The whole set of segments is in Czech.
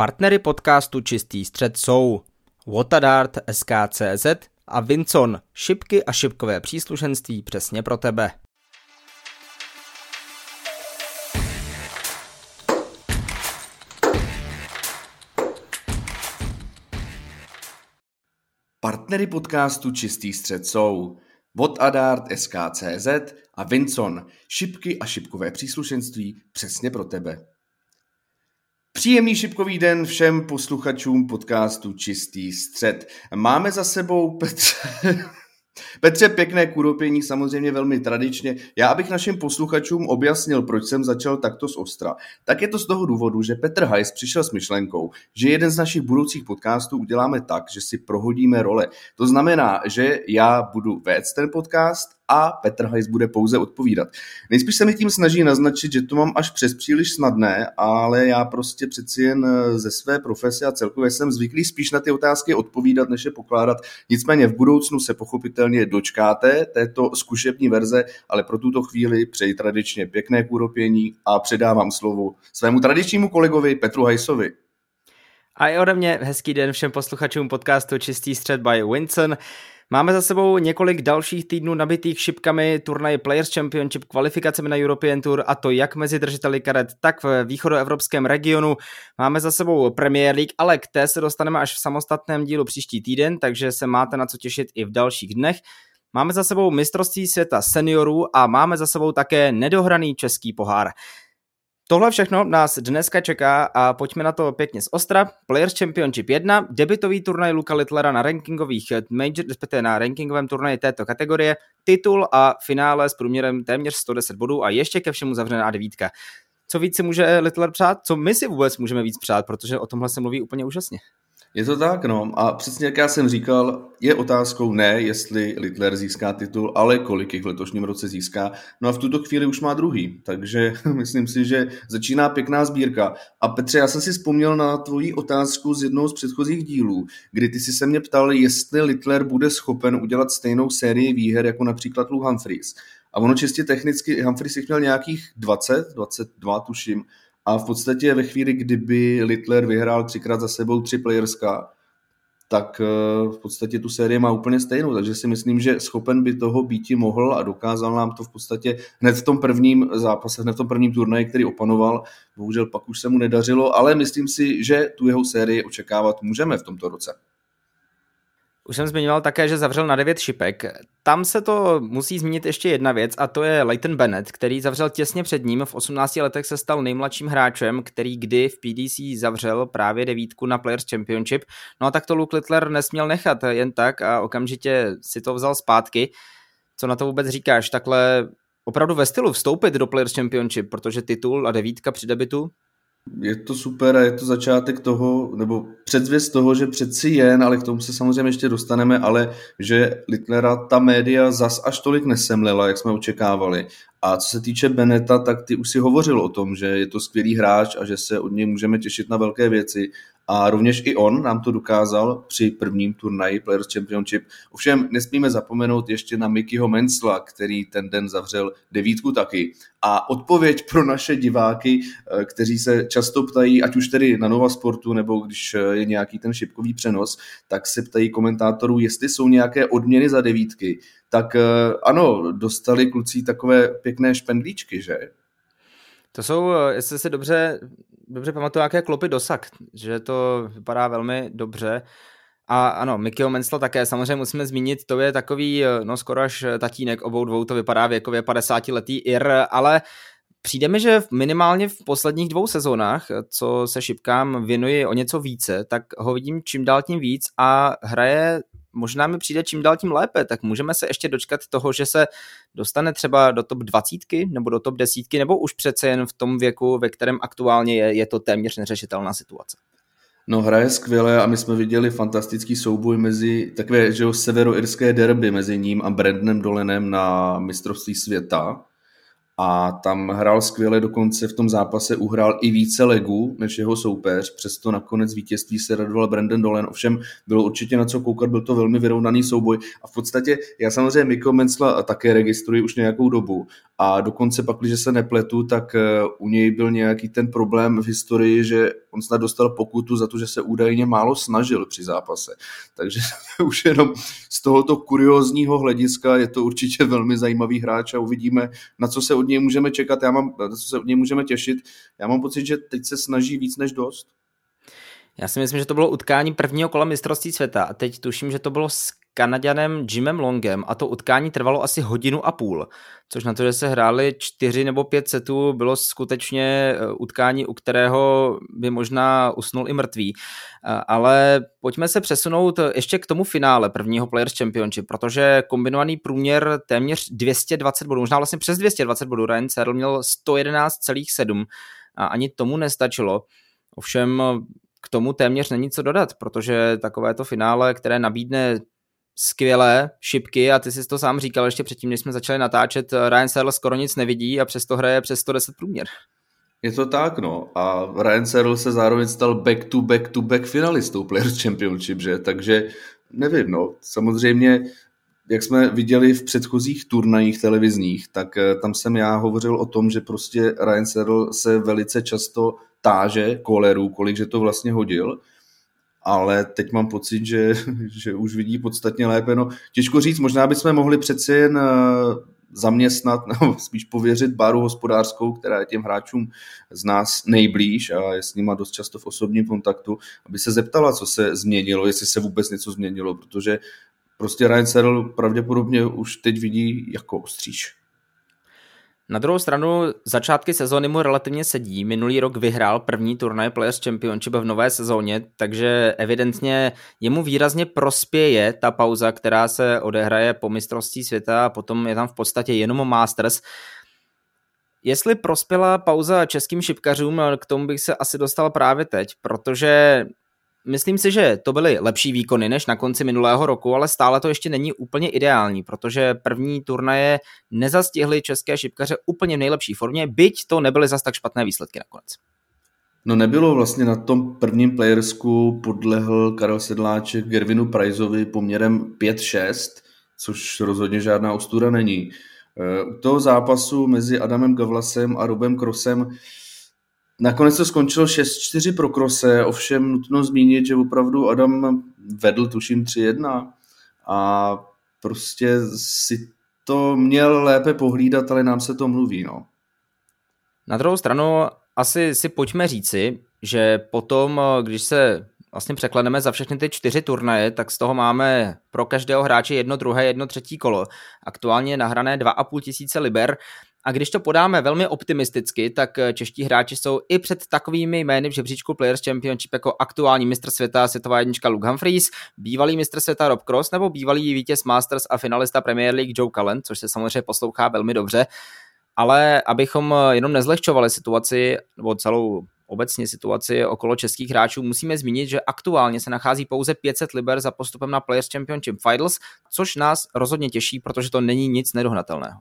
Partnery podcastu Čistý střed jsou Watadart, SKCZ a Vincon, šipky a šipkové příslušenství přesně pro tebe. Partnery podcastu Čistý střed jsou Watadart, SKCZ a Vincon, šipky a šipkové příslušenství přesně pro tebe. Příjemný šipkový den všem posluchačům podcastu Čistý střed. Máme za sebou Petře, Petře pěkné kuropění, samozřejmě velmi tradičně. Já, abych našim posluchačům objasnil, proč jsem začal takto z ostra, tak je to z toho důvodu, že Petr Hajs přišel s myšlenkou, že jeden z našich budoucích podcastů uděláme tak, že si prohodíme role. To znamená, že já budu vést ten podcast a Petr Hajs bude pouze odpovídat. Nejspíš se mi tím snaží naznačit, že to mám až přes příliš snadné, ale já prostě přeci jen eh, ze své profese a celkově jsem zvyklý spíš na ty otázky odpovídat, než je pokládat. Nicméně v budoucnu se pochopitelně dočkáte této zkušební verze, ale pro tuto chvíli přeji tradičně pěkné kůropění a předávám slovo svému tradičnímu kolegovi Petru Hajsovi. A i ode mě hezký den všem posluchačům podcastu Čistý střed by Winston. Máme za sebou několik dalších týdnů nabitých šipkami turnaje Players Championship, kvalifikacemi na European Tour a to jak mezi držiteli karet, tak v východoevropském regionu. Máme za sebou Premier League, ale k té se dostaneme až v samostatném dílu příští týden, takže se máte na co těšit i v dalších dnech. Máme za sebou mistrovství světa seniorů a máme za sebou také nedohraný český pohár. Tohle všechno nás dneska čeká a pojďme na to pěkně z Ostra. Players Championship 1, debitový turnaj Luka Littlera na rankingových major, respektive na rankingovém turnaji této kategorie, titul a finále s průměrem téměř 110 bodů a ještě ke všemu zavřená devítka. Co víc si může Littler přát? Co my si vůbec můžeme víc přát, protože o tomhle se mluví úplně úžasně. Je to tak, no. A přesně jak já jsem říkal, je otázkou ne, jestli Littler získá titul, ale kolik jich v letošním roce získá. No a v tuto chvíli už má druhý, takže myslím si, že začíná pěkná sbírka. A Petře, já jsem si vzpomněl na tvoji otázku z jednou z předchozích dílů, kdy ty si se mě ptal, jestli Littler bude schopen udělat stejnou sérii výher jako například Lou Humphries. A ono čistě technicky, Humphries jich měl nějakých 20, 22 tuším, a v podstatě ve chvíli, kdyby Littler vyhrál třikrát za sebou tři playerska, tak eh, v podstatě tu sérii má úplně stejnou, takže si myslím, že schopen by toho být mohl a dokázal nám to v podstatě hned v tom prvním zápase, hned v tom prvním turnaji, který opanoval. Bohužel pak už se mu nedařilo, ale myslím si, že tu jeho sérii očekávat můžeme v tomto roce. Už jsem zmiňoval také, že zavřel na 9 šipek. Tam se to musí zmínit ještě jedna věc a to je Leighton Bennett, který zavřel těsně před ním. V 18 letech se stal nejmladším hráčem, který kdy v PDC zavřel právě devítku na Players Championship. No a tak to Luke Littler nesměl nechat jen tak a okamžitě si to vzal zpátky. Co na to vůbec říkáš? Takhle opravdu ve stylu vstoupit do Players Championship, protože titul a devítka při debitu je to super a je to začátek toho, nebo předzvěst toho, že přeci jen, ale k tomu se samozřejmě ještě dostaneme, ale že Littlera ta média zas až tolik nesemlila, jak jsme očekávali. A co se týče Beneta, tak ty už si hovořil o tom, že je to skvělý hráč a že se od něj můžeme těšit na velké věci. A rovněž i on nám to dokázal při prvním turnaji Players Championship. Ovšem nesmíme zapomenout ještě na Mickeyho Mensla, který ten den zavřel devítku taky. A odpověď pro naše diváky, eh, kteří se často ptají, ať už tedy na Nova Sportu, nebo když eh, je nějaký ten šipkový přenos, tak se ptají komentátorů, jestli jsou nějaké odměny za devítky. Tak eh, ano, dostali kluci takové pěkné špendlíčky, že? To jsou, jestli se dobře, dobře pamatuju, nějaké klopy dosak, že to vypadá velmi dobře. A ano, Mikio Mensla také, samozřejmě musíme zmínit, to je takový, no skoro až tatínek obou dvou, to vypadá věkově 50 letý Ir, ale Přijde mi, že minimálně v posledních dvou sezónách, co se šipkám věnuji o něco více, tak ho vidím čím dál tím víc a hraje možná mi přijde čím dál tím lépe, tak můžeme se ještě dočkat toho, že se dostane třeba do top 20 nebo do top 10, nebo už přece jen v tom věku, ve kterém aktuálně je, je to téměř neřešitelná situace. No hraje skvěle a my jsme viděli fantastický souboj mezi takové, že jo, severoirské derby mezi ním a Brandonem Dolenem na mistrovství světa. A tam hrál skvěle, dokonce v tom zápase uhrál i více legů než jeho soupeř, přesto nakonec vítězství se radoval Brandon Dolan, ovšem bylo určitě na co koukat, byl to velmi vyrovnaný souboj. A v podstatě já samozřejmě Miko Mencla také registruji už nějakou dobu. A dokonce pak, když se nepletu, tak eh, u něj byl nějaký ten problém v historii, že on snad dostal pokutu za to, že se údajně málo snažil při zápase. Takže už jenom z tohoto kuriozního hlediska je to určitě velmi zajímavý hráč a uvidíme, na co se od něj můžeme čekat, já mám, co se od něj můžeme těšit. Já mám pocit, že teď se snaží víc než dost. Já si myslím, že to bylo utkání prvního kola mistrovství světa a teď tuším, že to bylo s Kanaďanem Jimem Longem a to utkání trvalo asi hodinu a půl, což na to, že se hráli čtyři nebo pět setů, bylo skutečně eh, utkání, u kterého by možná usnul i mrtvý. Eh, ale pojďme se přesunout ještě k tomu finále prvního Players Championship, protože kombinovaný průměr téměř 220 bodů, možná vlastně přes 220 bodů, Ryan Searle měl 111,7 a ani tomu nestačilo. Ovšem k tomu téměř není co dodat, protože takovéto finále, které nabídne skvělé šipky a ty jsi to sám říkal ještě předtím, než jsme začali natáčet, Ryan Searle skoro nic nevidí a přesto hraje přes 110 průměr. Je to tak, no. A Ryan Searle se zároveň stal back-to-back-to-back finalistou Players Championship, že? Takže nevím, no. Samozřejmě, jak jsme viděli v předchozích turnajích televizních, tak eh, tam jsem já hovořil o tom, že prostě Ryan Searle se velice často táže kolerů, kolik že to vlastně hodil ale teď mám pocit, že, že už vidí podstatně lépe. No, těžko říct, možná bychom mohli přeci jen eh, zaměstnat, nebo spíš pověřit baru hospodářskou, která je těm hráčům z nás nejblíž a je s nima dost často v osobním kontaktu, aby se zeptala, co se změnilo, jestli se vůbec něco změnilo, protože prostě Ryan Searle pravděpodobně už teď vidí jako ostříž. Na druhou stranu začátky sezóny mu relativně sedí. Minulý rok vyhrál první turnaj Players Championship v nové sezóně, takže evidentně jemu výrazně prospěje ta pauza, která se odehraje po mistrovství světa a potom je tam v podstatě jenom Masters. Jestli prospěla pauza českým šipkařům, k tomu bych se asi dostal právě teď, protože Myslím si, že to byly lepší výkony než na konci minulého roku, ale stále to ještě není úplně ideální, protože první turnaje nezastihly české šipkaře úplně v nejlepší formě, byť to nebyly zas tak špatné výsledky nakonec. No nebylo vlastně na tom prvním playersku podlehl Karel Sedláček Gervinu Prizovi poměrem 5-6, což rozhodně žádná ostuda není. Eh, u toho zápasu mezi Adamem Gavlasem a Robem Krosem Nakonec to skončilo 6-4 pro Krose, ovšem nutno zmínit, že opravdu Adam vedl tuším 3-1 a prostě si to měl lépe pohlídat, ale nám se to mluví. No. Na druhou stranu asi si pojďme říci, že potom, když se vlastně překleneme za všechny ty čtyři turnaje, tak z toho máme pro každého hráče jedno druhé, jedno třetí kolo. Aktuálně nahrané 2,5 tisíce liber. A když to podáme velmi optimisticky, tak eh, čeští hráči jsou i před takovými jmény v žebříčku Players Championship jako aktuální mistr světa světová jednička Luke Humphries, bývalý mistr světa Rob Cross nebo bývalý vítěz Masters a finalista Premier League Joe Cullen, což se samozřejmě poslouchá velmi dobře. Ale abychom eh, jenom nezlehčovali situaci, nebo celou obecně situaci okolo českých hráčů, musíme zmínit, že aktuálně se nachází pouze 500 liber za postupem na Players Championship Finals, což nás rozhodně těší, protože to není nic nedohnatelného.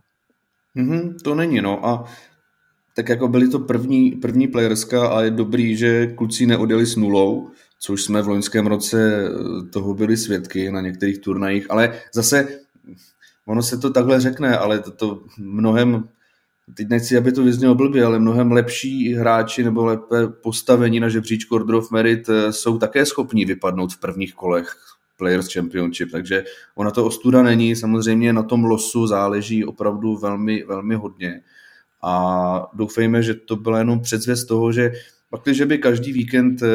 Mm-hmm, to není, no. A tak jako byly to první, první playerska a je dobrý, že kluci neodjeli s nulou, což jsme v loňském roce eh, toho byli svědky na některých turnajích, ale zase ono se to takhle řekne, ale to, to mnohem, teď nechci, aby to vyznělo blbě, ale mnohem lepší hráči nebo lépe postavení na žebříčku Order of Merit eh, jsou také schopní vypadnout v prvních kolech Players Championship, takže ona to ostuda není, samozřejmě na tom losu záleží opravdu velmi, velmi hodně a doufejme, že to byla jenom předzvěst toho, že pak, když by každý víkend eh,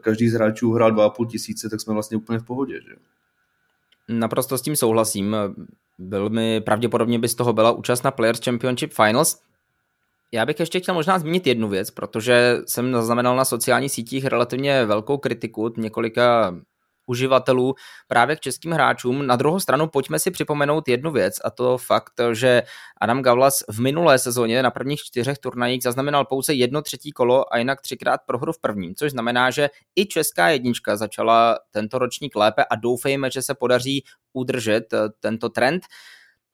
každý z hráčů hrál 2,5 tisíce, tak jsme vlastně úplně v pohodě. Že? Naprosto s tím souhlasím. Byl mi, pravděpodobně by z toho byla účast na Players Championship Finals. Já bych ještě chtěl možná zmínit jednu věc, protože jsem zaznamenal na sociálních sítích relativně velkou kritiku od několika uživatelů právě k českým hráčům. Na druhou stranu pojďme si připomenout jednu věc a to fakt, že Adam Gavlas v minulé sezóně na prvních čtyřech turnajích zaznamenal pouze jedno třetí kolo a jinak třikrát prohru v prvním, což znamená, že i česká jednička začala tento ročník lépe a doufejme, že se podaří udržet eh, tento trend.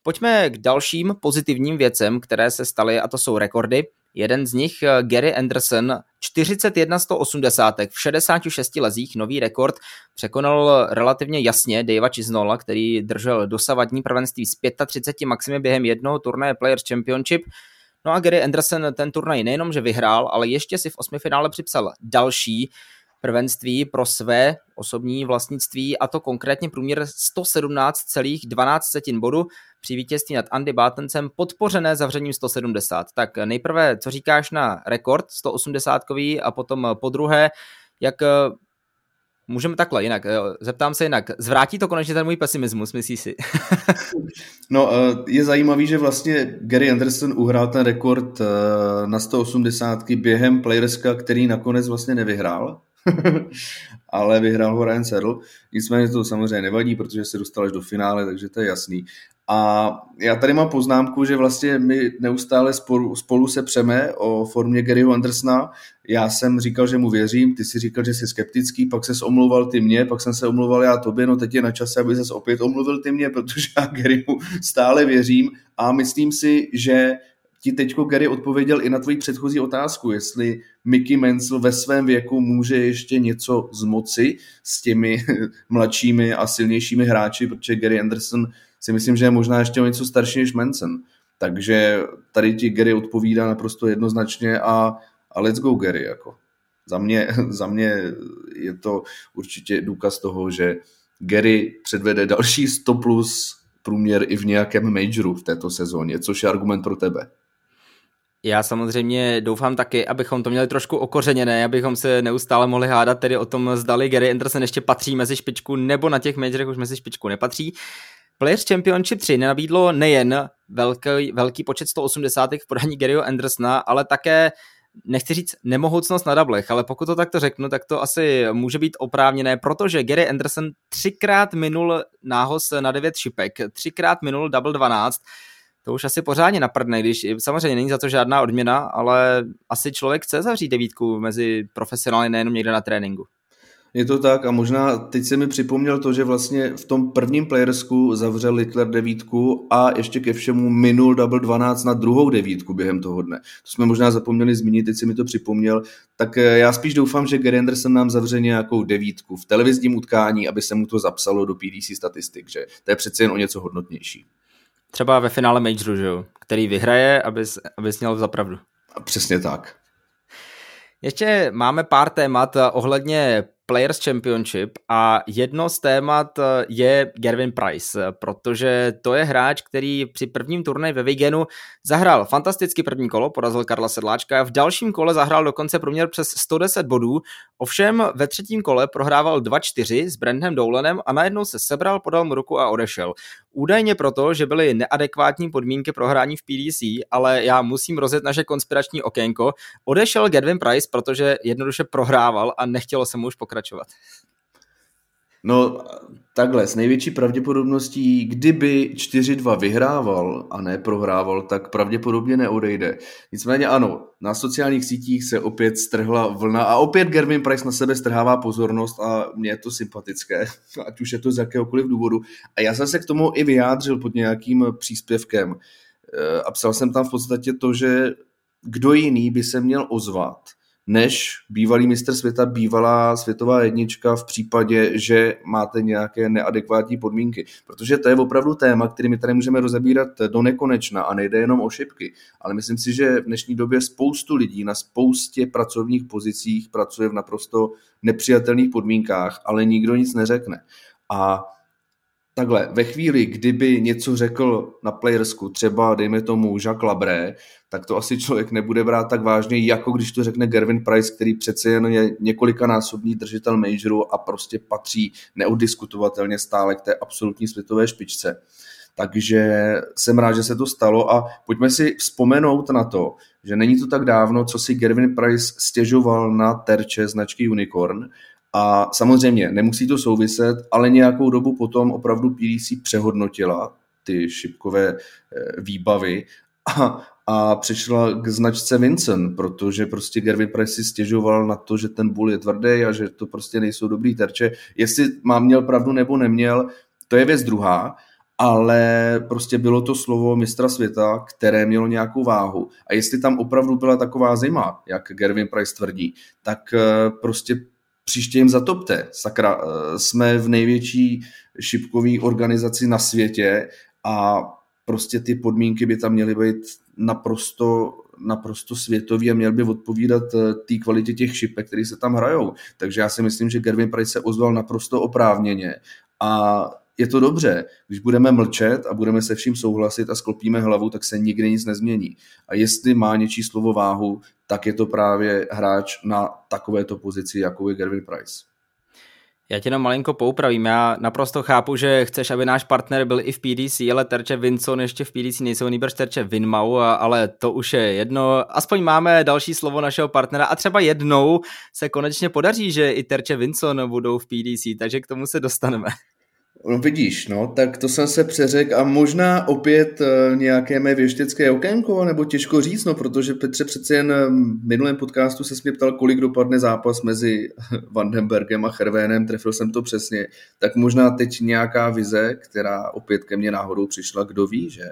Pojďme k dalším pozitivním věcem, které se staly, a to jsou rekordy. Jeden z nich, eh, Gary Anderson, 41 180 v 66 lezích, nový rekord, překonal relativně jasně Davea Chisnola, který držel dosavadní prvenství z 35 maximy během jednoho turnaje Players Championship. No a Gary Anderson ten turnaj nejenom, že vyhrál, ale ještě si v osmi finále připsal další prvenství pro své osobní vlastnictví a to konkrétně průměr 117,12 bodu při vítězství nad Andy Battencem podpořené zavřením 170. Tak nejprve, co říkáš na rekord 180 a potom po druhé, jak eh, Můžeme takhle, jinak, eh, zeptám se jinak. Zvrátí to konečně ten můj pesimismus, myslíš si? no, eh, je zajímavý, že vlastně Gary Anderson uhrál ten rekord na 180 během Playerska, který nakonec vlastně nevyhrál. ale vyhrál ho Ryan Searle. Nicméně to samozřejmě nevadí, protože se dostal až do finále, takže to je jasný. A já tady mám poznámku, že vlastně my neustále spolu, spolu se přeme o formě Garyho Andersona. Já jsem říkal, že mu věřím, ty si říkal, že jsi skeptický, pak se omlouval ty mě, pak jsem se omlouval já tobě, no teď je na čase, aby se opět omluvil ty mě, protože já Garymu stále věřím a myslím si, že ti teďko Gary odpověděl i na tvoji předchozí otázku, jestli Mickey Mansell ve svém věku může ještě něco zmoci s těmi mladšími a silnějšími hráči, protože Gary Anderson si myslím, že je možná ještě o něco starší než Manson. Takže tady ti Gary odpovídá naprosto jednoznačně a, a let's go Gary. Jako. Za, mě, za mě je to určitě důkaz toho, že Gary předvede další 100 plus průměr i v nějakém majoru v této sezóně, což je argument pro tebe. Já samozřejmě doufám taky, abychom to měli trošku okořeněné, abychom se neustále mohli hádat tedy o tom, zdali Gary Anderson ještě patří mezi špičku, nebo na těch majorech už mezi špičku nepatří. Players Championship 3 nenabídlo nejen velký, velký počet 180 v podání Garyho Andersona, ale také nechci říct nemohoucnost na dablech, ale pokud to takto řeknu, tak to asi může být oprávněné, protože Gary Anderson třikrát minul nához na 9 šipek, třikrát minul double 12, to už asi pořádně naprdne, když samozřejmě není za to žádná odměna, ale asi člověk chce zavřít devítku mezi profesionály nejenom někde na tréninku. Je to tak a možná teď se mi připomněl to, že vlastně v tom prvním playersku zavřel Littler devítku a ještě ke všemu minul double 12 na druhou devítku během toho dne. To jsme možná zapomněli zmínit, teď si mi to připomněl. Tak eh, já spíš doufám, že Gary Anderson nám zavře nějakou devítku v televizním utkání, aby se mu to zapsalo do PDC statistik, že to je přece jen o něco hodnotnější. Třeba ve finále Majoru, že jo? který vyhraje, abys, abys měl zapravdu. A přesně tak. Ještě máme pár témat ohledně Players Championship a jedno z témat eh, je Gervin Price, protože to je hráč, který při prvním turnaji ve Vigenu zahrál fantasticky první kolo, porazil Karla Sedláčka a v dalším kole zahrál dokonce průměr přes 110 bodů, ovšem ve třetím kole prohrával 2-4 s Brandem Dowlanem a najednou se sebral, podal mu ruku a odešel. Údajně proto, že byly neadekvátní podmínky pro hrání v PDC, ale já musím rozjet naše konspirační okénko. Odešel Gervin Price, protože jednoduše prohrával a nechtělo se mu už pokračovat. No takhle, s největší pravděpodobností, kdyby 4-2 vyhrával a ne prohrával, tak pravděpodobně neodejde. Nicméně ano, na sociálních sítích se opět strhla vlna a opět Gervin Price na sebe strhává pozornost a mně je to sympatické, ať už je to z jakéhokoliv důvodu. A já jsem se k tomu i vyjádřil pod nějakým příspěvkem eh, a psal jsem tam v podstatě to, že kdo jiný by se měl ozvat – než bývalý mistr světa, bývalá světová jednička v případě, že máte nějaké neadekvátní podmínky. Protože to je opravdu téma, který my tady můžeme rozebírat do nekonečna a nejde jenom o šipky. Ale myslím si, že v dnešní době spoustu lidí na spoustě pracovních pozicích pracuje v naprosto nepřijatelných podmínkách, ale nikdo nic neřekne. A takhle, ve chvíli, kdyby něco řekl na playersku, třeba dejme tomu Jacques Labré, tak to asi člověk nebude brát tak vážně, jako když to řekne Gervin Price, který přece jen je několikanásobný držitel majoru a prostě patří neudiskutovatelně stále k té absolutní světové špičce. Takže jsem rád, že se to stalo a pojďme si vzpomenout na to, že není to tak dávno, co si Gervin Price stěžoval na terče značky Unicorn a samozřejmě nemusí to souviset, ale nějakou dobu potom opravdu PDC přehodnotila ty šipkové eh, výbavy a, a přešla k značce Vincent, protože prostě Gervin Price si stěžoval na to, že ten bull je tvrdý a že to prostě nejsou dobrý terče. Jestli mám měl pravdu nebo neměl, to je věc druhá, ale prostě bylo to slovo mistra světa, které mělo nějakou váhu. A jestli tam opravdu byla taková zima, jak Gervin Price tvrdí, tak eh, prostě příště jim zatopte. Sakra, eh, jsme v největší šipkové organizaci na světě a prostě ty podmínky by tam měly být naprosto, naprosto světový a měl by odpovídat eh, té kvalitě těch šipek, které se tam hrajou. Takže já si myslím, že Gervin Price se ozval naprosto oprávněně a je to dobře. Když budeme mlčet a budeme se vším souhlasit a sklopíme hlavu, tak se nikdy nic nezmění. A jestli má něčí slovo váhu, tak je to právě hráč na takovéto pozici, jako je Gervin Price. Já tě jenom malinko poupravím. Já naprosto chápu, že chceš, aby náš partner byl i v PDC, ale terče Vinson ještě v PDC nejsou nejbrž terče Vinmau, ale to už je jedno. Aspoň máme další slovo našeho partnera a třeba jednou se konečně podaří, že i terče Vinson budou v PDC, takže k tomu se dostaneme. No vidíš, no, tak to jsem se přeřekl a možná opět uh, nějaké mé věštecké okénko, nebo těžko říct, no, protože Petře přece jen v minulém podcastu se mě ptal, kolik dopadne zápas mezi Vandenbergem a Chervénem, trefil jsem to přesně, tak možná teď nějaká vize, která opět ke mně náhodou přišla, kdo ví, že?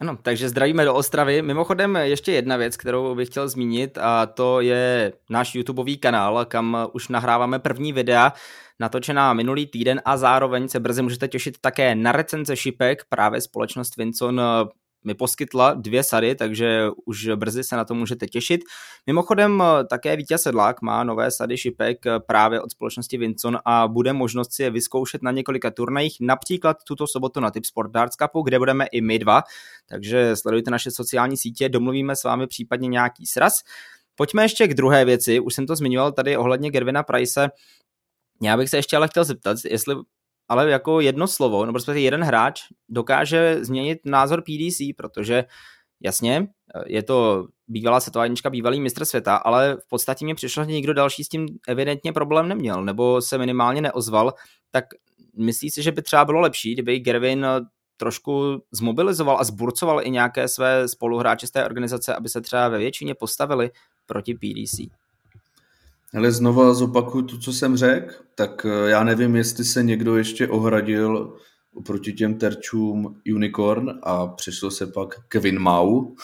Ano, takže zdravíme do Ostravy. Mimochodem ještě jedna věc, kterou bych chtěl zmínit a to je náš YouTubeový kanál, kam už nahráváme první videa natočená minulý týden a zároveň se brzy můžete těšit také na recenze šipek. Právě společnost Vinson eh, mi poskytla dvě sady, takže už brzy se na to můžete těšit. Mimochodem eh, také Vítěz Sedlák má nové sady šipek eh, právě od společnosti Vinson a bude možnost si je vyzkoušet na několika turnajích, například tuto sobotu na Tip Sport Darts Cupu, kde budeme i my dva, takže sledujte naše sociální sítě, domluvíme s vámi případně nějaký sraz. Pojďme ještě k druhé věci, už jsem to zmiňoval tady ohledně Gervina Price, já bych se ještě ale chtěl zeptat, jestli ale jako jedno slovo, nebo prostě jeden hráč dokáže změnit názor PDC, protože jasně, je to bývalá světová bývalý mistr světa, ale v podstatě mi přišlo, že nikdo další s tím evidentně problém neměl, nebo se minimálně neozval, tak myslíš si, že by třeba bylo lepší, kdyby Gervin trošku zmobilizoval a zburcoval i nějaké své spoluhráče z té organizace, aby se třeba ve většině postavili proti PDC? Ale znova zopakuju to, co jsem řekl, tak eh, já nevím, jestli se někdo ještě ohradil proti těm terčům Unicorn a přišlo se pak Kevin Mau.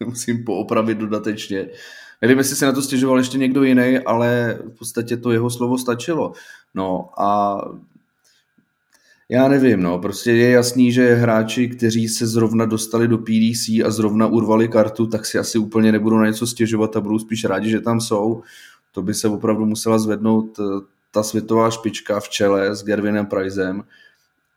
Musím poopravit dodatečně. Nevím, jestli se na to stěžoval ještě někdo jiný, ale v podstatě to jeho slovo stačilo. No a já nevím, no, prostě je jasný, že hráči, kteří se zrovna dostali do PDC a zrovna urvali kartu, tak si asi úplně nebudou na něco stěžovat a budou spíš rádi, že tam jsou to by se opravdu musela zvednout eh, ta světová špička v čele s Gervinem Pricem,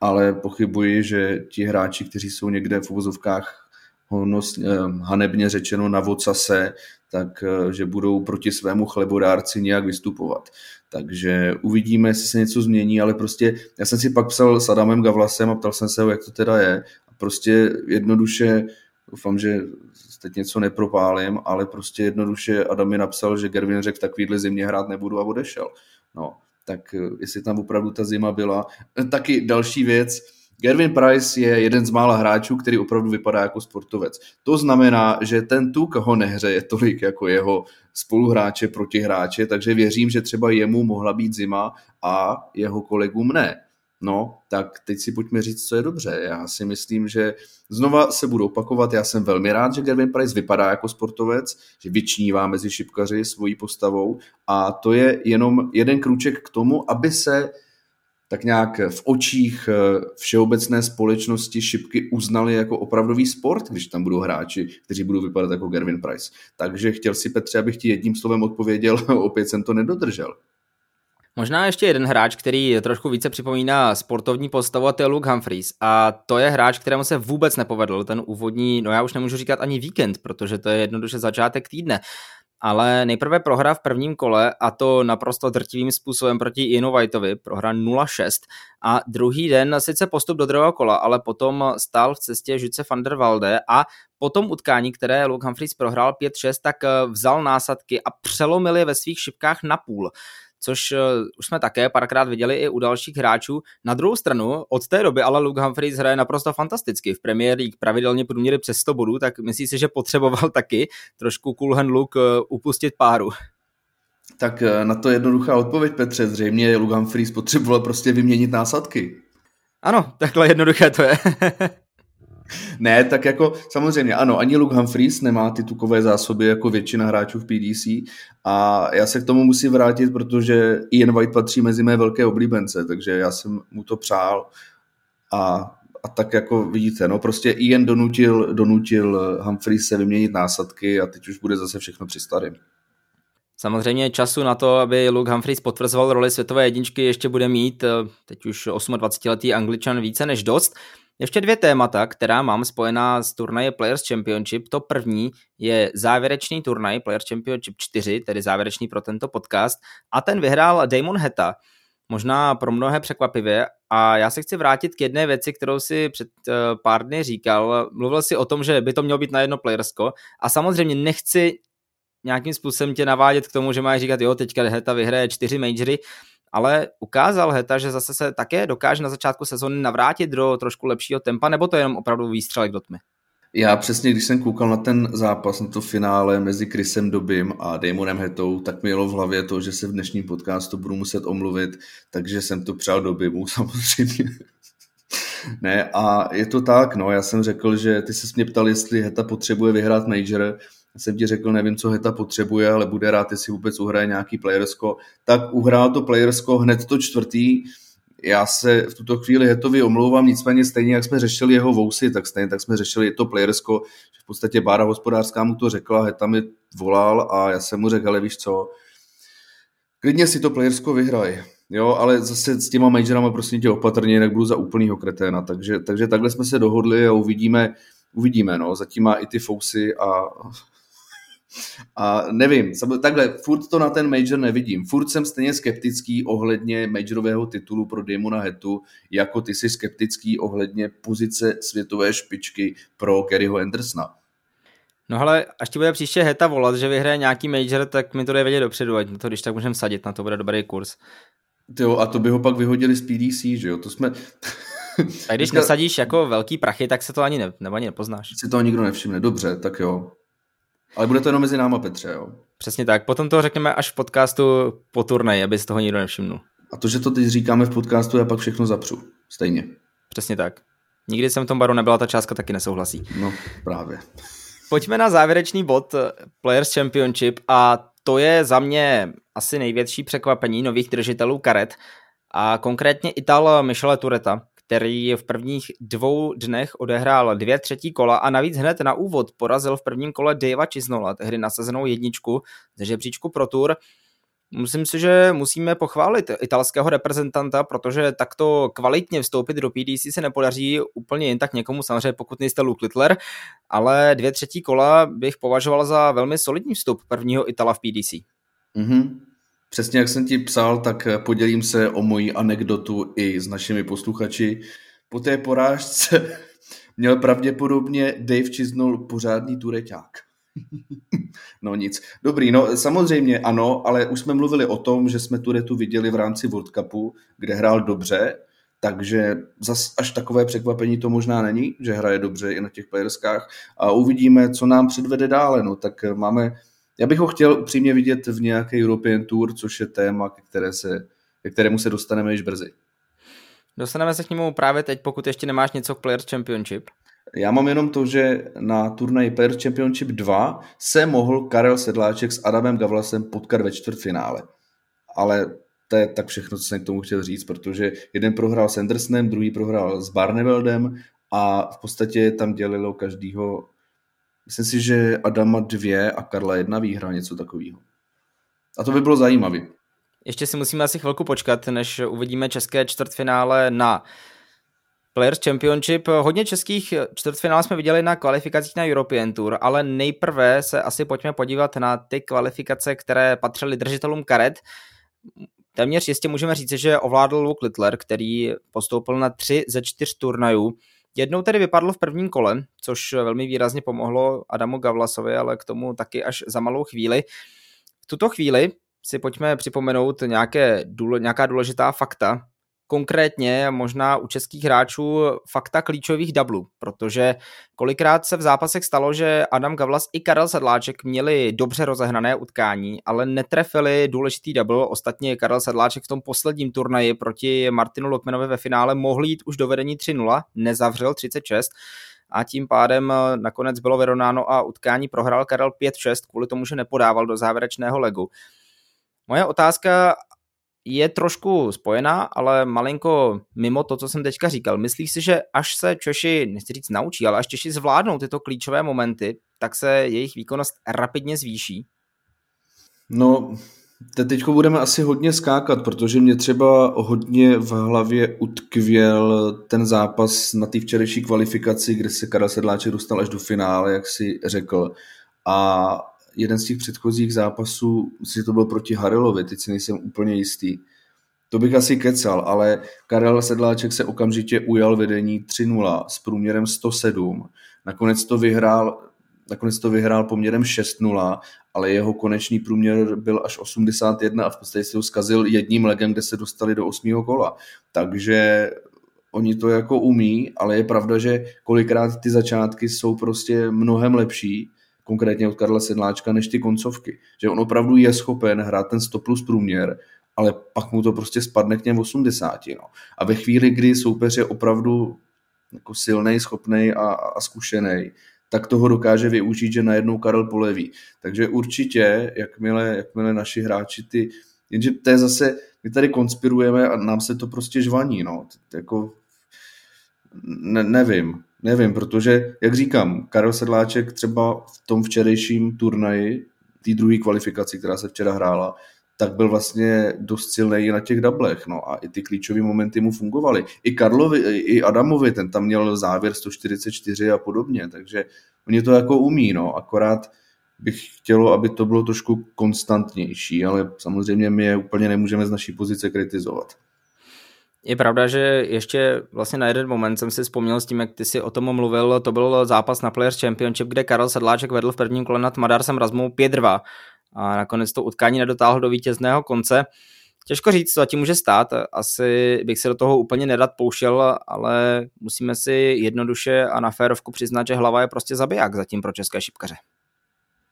ale pochybuji, že ti hráči, kteří jsou někde v uvozovkách eh, hanebně řečeno na vocase, tak eh, že budou proti svému chlebodárci nějak vystupovat. Takže uvidíme, jestli se něco změní, ale prostě já jsem si pak psal s Adamem Gavlasem a ptal jsem se ho, jak to teda je. A prostě jednoduše, doufám, že teď něco nepropálím, ale prostě jednoduše Adam mi napsal, že Gervin řekl, v takovýhle zimě hrát nebudu a odešel. No, tak eh, jestli tam opravdu ta zima byla. Eh, taky další věc, Gervin Price je jeden z mála hráčů, který opravdu vypadá jako sportovec. To znamená, že ten tuk ho nehřeje tolik jako jeho spoluhráče, protihráče, takže věřím, že třeba jemu mohla být zima a jeho kolegům ne. No, tak teď si pojďme říct, co je dobře. Já si myslím, že znova se budu opakovat. Já jsem velmi rád, že Gervin Price vypadá jako sportovec, že vyčnívá mezi šipkaři svojí postavou a to je jenom jeden krůček k tomu, aby se tak nějak v očích eh, všeobecné společnosti šipky uznali jako opravdový sport, když tam budou hráči, kteří budou vypadat jako Gervin Price. Takže chtěl si Petře, abych ti jedním slovem odpověděl, opět jsem to nedodržel. Možná ještě jeden hráč, který trošku více připomíná sportovní postavu, a to je Luke Humphries. A to je hráč, kterému se vůbec nepovedl ten úvodní, no já už nemůžu říkat ani víkend, protože to je jednoduše začátek týdne. Ale nejprve prohra v prvním kole a to naprosto drtivým způsobem proti Ianu Whiteovi, prohra 0-6 a druhý den sice postup do druhého kola, ale potom stál v cestě Žuce van der Walde a po tom utkání, které Luke Humphries prohrál 5-6, tak vzal násadky a přelomil je ve svých šipkách na půl což uh, už jsme také párkrát viděli i u dalších hráčů. Na druhou stranu, od té doby ale Luke Humphries hraje naprosto fantasticky. V Premier League pravidelně průměry přes 100 bodů, tak myslí si, že potřeboval taky trošku cool hand look uh, upustit páru. Tak uh, na to jednoduchá odpověď, Petře. Zřejmě Luke Humphries potřeboval prostě vyměnit násadky. Ano, takhle jednoduché to je. ne, tak jako samozřejmě ano, ani Luke Humphries nemá ty tukové zásoby jako většina hráčů v PDC a já se k tomu musím vrátit, protože Ian White patří mezi mé velké oblíbence, takže já jsem mu to přál a a tak jako vidíte, no prostě Ian donutil, donutil Humphries se vyměnit násadky a teď už bude zase všechno při starém. Samozřejmě času na to, aby Luke Humphries potvrzoval roli světové jedničky, ještě bude mít teď už 28-letý angličan více než dost. Ještě dvě témata, která mám spojená s turnaje Players Championship. To první je závěrečný turnaj Players Championship 4, tedy závěrečný pro tento podcast. A ten vyhrál Damon Heta, možná pro mnohé překvapivě. A já se chci vrátit k jedné věci, kterou si před uh, pár dny říkal. Mluvil si o tom, že by to mělo být na jedno playersko. A samozřejmě nechci nějakým způsobem tě navádět k tomu, že máš říkat, jo, teďka Heta vyhraje čtyři majory, ale ukázal Heta, že zase se také dokáže na začátku sezóny navrátit do trošku lepšího tempa, nebo to je jenom opravdu výstřelek do tmy? Já přesně, když jsem koukal na ten zápas, na to finále mezi Chrisem Dobím a Damonem Hetou, tak mi jelo v hlavě to, že se v dnešním podcastu budu muset omluvit, takže jsem to přál Dobimu samozřejmě. ne, a je to tak, no, já jsem řekl, že ty se mě ptal, jestli Heta potřebuje vyhrát Major, jsem ti řekl, nevím, co Heta potřebuje, ale bude rád, jestli vůbec uhraje nějaký playersko, tak uhrál to playersko hned to čtvrtý, já se v tuto chvíli Hetovi omlouvám, nicméně stejně, jak jsme řešili jeho vousy, tak stejně tak jsme řešili to playersko, že v podstatě Bára hospodářská mu to řekla, Heta mi volal a já jsem mu řekl, ale víš co, klidně si to playersko vyhraj, jo, ale zase s těma majorama prostě tě opatrně, jinak budu za úplnýho kreténa, takže, takže takhle jsme se dohodli a uvidíme, uvidíme, no, zatím má i ty fousy a a nevím, takhle, furt to na ten major nevidím. Furt jsem stejně skeptický ohledně majorového titulu pro Damona Hetu, jako ty jsi skeptický ohledně pozice světové špičky pro Garyho Andersona. No ale až ti bude příště Heta volat, že vyhraje nějaký major, tak mi to jde vědět dopředu, ať to když tak můžeme sadit, na to bude dobrý kurz. Jo, a to by ho pak vyhodili z PDC, že jo, to jsme... A když nesadíš jako velký prachy, tak se to ani, ne, nebo ani nepoznáš. Si to nikdo nevšimne, dobře, tak jo. Ale bude to jenom mezi náma, Petře, jo? Přesně tak. Potom to řekneme až v podcastu po turnaji, aby z toho nikdo nevšimnul. A to, že to teď říkáme v podcastu, já pak všechno zapřu. Stejně. Přesně tak. Nikdy jsem v tom baru nebyla, ta částka taky nesouhlasí. No, právě. Pojďme na závěrečný bod Players Championship a to je za mě asi největší překvapení nových držitelů karet a konkrétně Ital Michele Tureta, který v prvních dvou dnech odehrál dvě třetí kola a navíc hned na úvod porazil v prvním kole Davea Chisnola, tehdy nasazenou jedničku ze žebříčku Pro Tour. Musím si, že musíme pochválit italského reprezentanta, protože takto kvalitně vstoupit do PDC se nepodaří úplně jen tak někomu, samozřejmě pokud nejste Luke Littler, ale dvě třetí kola bych považoval za velmi solidní vstup prvního Itala v PDC. Mm-hmm. Přesně jak jsem ti psal, tak podělím se o moji anekdotu i s našimi posluchači. Po té porážce měl pravděpodobně Dave Čiznul pořádný tureťák. no nic. Dobrý, no samozřejmě ano, ale už jsme mluvili o tom, že jsme Turetu viděli v rámci World Cupu, kde hrál dobře, takže zas až takové překvapení to možná není, že hraje dobře i na těch playerskách a uvidíme, co nám předvede dále. No tak máme já bych ho chtěl upřímně vidět v nějaké European Tour, což je téma, ke, které se, ke kterému se dostaneme již brzy. Dostaneme se k němu právě teď, pokud ještě nemáš něco k Players Championship. Já mám jenom to, že na turnaji Players Championship 2 se mohl Karel Sedláček s Adamem Gavlasem potkat ve čtvrtfinále. Ale to je tak všechno, co jsem k tomu chtěl říct, protože jeden prohrál s Andersonem, druhý prohrál s Barneveldem a v podstatě tam dělilo každýho Myslím si, že Adama dvě a Karla jedna výhra, něco takového. A to by bylo zajímavé. Ještě si musíme asi chvilku počkat, než uvidíme české čtvrtfinále na Players Championship. Hodně českých čtvrtfinále jsme viděli na kvalifikacích na European Tour, ale nejprve se asi pojďme podívat na ty kvalifikace, které patřily držitelům karet. Téměř jistě můžeme říct, že ovládl Luke Littler, který postoupil na tři ze čtyř turnajů. Jednou tedy vypadlo v prvním kole, což velmi výrazně pomohlo Adamu Gavlasovi, ale k tomu taky až za malou chvíli. V tuto chvíli si pojďme připomenout nějaké, nějaká důležitá fakta. Konkrétně možná u českých hráčů fakta klíčových dublů, protože kolikrát se v zápasech stalo, že Adam Gavlas i Karel Sedláček měli dobře rozehrané utkání, ale netrefili důležitý double. Ostatně Karel Sedláček v tom posledním turnaji proti Martinu Lokmanovi ve finále mohl jít už do vedení 3-0, nezavřel 36 a tím pádem nakonec bylo vyrovnáno a utkání prohrál Karel 5-6 kvůli tomu, že nepodával do závěrečného legu. Moje otázka je trošku spojená, ale malinko mimo to, co jsem teďka říkal. Myslíš si, že až se Češi, nechci říct naučí, ale až Češi zvládnou tyto klíčové momenty, tak se jejich výkonnost rapidně zvýší? No, teď budeme asi hodně skákat, protože mě třeba hodně v hlavě utkvěl ten zápas na té včerejší kvalifikaci, kde se Karel Sedláček dostal až do finále, jak si řekl. A jeden z těch předchozích zápasů, že to byl proti Harilovi, teď si nejsem úplně jistý. To bych asi kecal, ale Karel Sedláček se okamžitě ujal vedení 3-0 s průměrem 107. Nakonec to vyhrál, nakonec to vyhrál poměrem 6-0, ale jeho konečný průměr byl až 81 a v podstatě se ho zkazil jedním legem, kde se dostali do osmého kola. Takže oni to jako umí, ale je pravda, že kolikrát ty začátky jsou prostě mnohem lepší konkrétně od Karla Sedláčka, než ty koncovky. Že on opravdu je schopen hrát ten 100 plus průměr, ale pak mu to prostě spadne k těm 80. No. A ve chvíli, kdy soupeř je opravdu jako silný, schopný a, a zkušený, tak toho dokáže využít, že najednou Karel poleví. Takže určitě, jakmile, jakmile naši hráči ty, jenže to je zase, my tady konspirujeme a nám se to prostě žvaní, no. Jako, ne, nevím. Nevím, protože, jak říkám, Karel Sedláček třeba v tom včerejším turnaji, té druhé kvalifikaci, která se včera hrála, tak byl vlastně dost silný na těch dablech, no a i ty klíčové momenty mu fungovaly. I Karlovi, i Adamovi, ten tam měl závěr 144 a podobně, takže oni to jako umí, no, akorát bych chtělo, aby to bylo trošku konstantnější, ale samozřejmě my je úplně nemůžeme z naší pozice kritizovat. Je pravda, že ještě vlastně na jeden moment jsem si vzpomněl s tím, jak ty si o tom mluvil, to byl zápas na Players Championship, kde Karel Sedláček vedl v prvním kole nad Madarsem Razmou 5-2 a nakonec to utkání nedotáhl do vítězného konce. Těžko říct, co tím může stát, asi bych se do toho úplně nedat poušel, ale musíme si jednoduše a na férovku přiznat, že hlava je prostě zabiják zatím pro české šipkaře.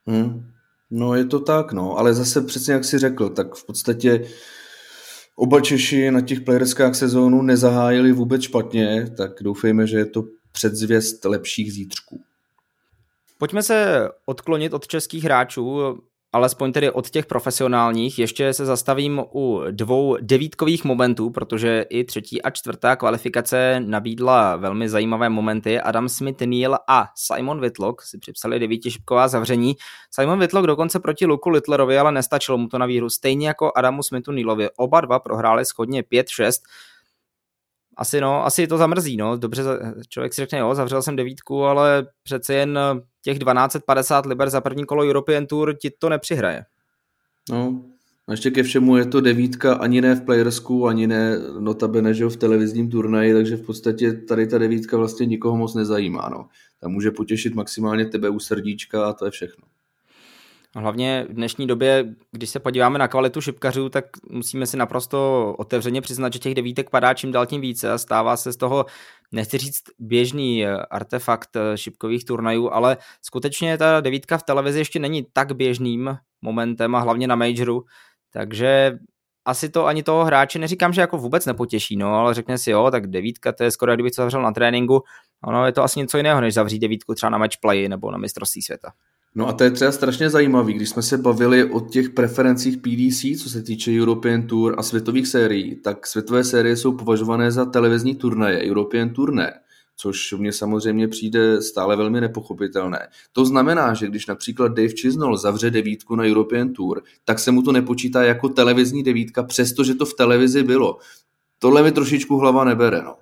Hmm. No je to tak, no, ale zase přesně jak si řekl, tak v podstatě Oba Češi na těch playerskách sezónu nezahájili vůbec špatně, tak doufejme, že je to předzvěst lepších zítřků. Pojďme se odklonit od českých hráčů alespoň tedy od těch profesionálních, ještě se zastavím u dvou devítkových momentů, protože i třetí a čtvrtá kvalifikace nabídla velmi zajímavé momenty. Adam Smith Neal a Simon Whitlock si připsali devítišipková zavření. Simon Whitlock dokonce proti Luku Littlerovi, ale nestačilo mu to na výhru, stejně jako Adamu Smithu Nealovi. Oba dva prohráli schodně 5-6 asi no, asi to zamrzí, no, dobře, člověk si řekne, jo, zavřel jsem devítku, ale přece jen těch 1250 liber za první kolo European Tour ti to nepřihraje. No, a ještě ke všemu je to devítka ani ne v playersku, ani ne notabene, že v televizním turnaji, takže v podstatě tady ta devítka vlastně nikoho moc nezajímá. No. Ta může potěšit maximálně tebe u srdíčka a to je všechno. Hlavně v dnešní době, když se podíváme na kvalitu šipkařů, tak musíme si naprosto otevřeně přiznat, že těch devítek padá čím dál tím více a stává se z toho, nechci říct běžný artefakt šipkových turnajů, ale skutečně ta devítka v televizi ještě není tak běžným momentem a hlavně na majoru, takže asi to ani toho hráče neříkám, že jako vůbec nepotěší, no, ale řekne si, jo, tak devítka, to je skoro, kdyby to zavřel na tréninku, ono je to asi něco jiného, než zavřít devítku třeba na matchplay nebo na mistrovství světa. No a to je třeba strašně zajímavý, když jsme se bavili o těch preferencích PDC, co se týče European Tour a světových sérií, tak světové série jsou považované za televizní turnaje, European Tour ne, což mně samozřejmě přijde stále velmi nepochopitelné. To znamená, že když například Dave Chisnell zavře devítku na European Tour, tak se mu to nepočítá jako televizní devítka, přestože to v televizi bylo. Tohle mi trošičku hlava nebere, no.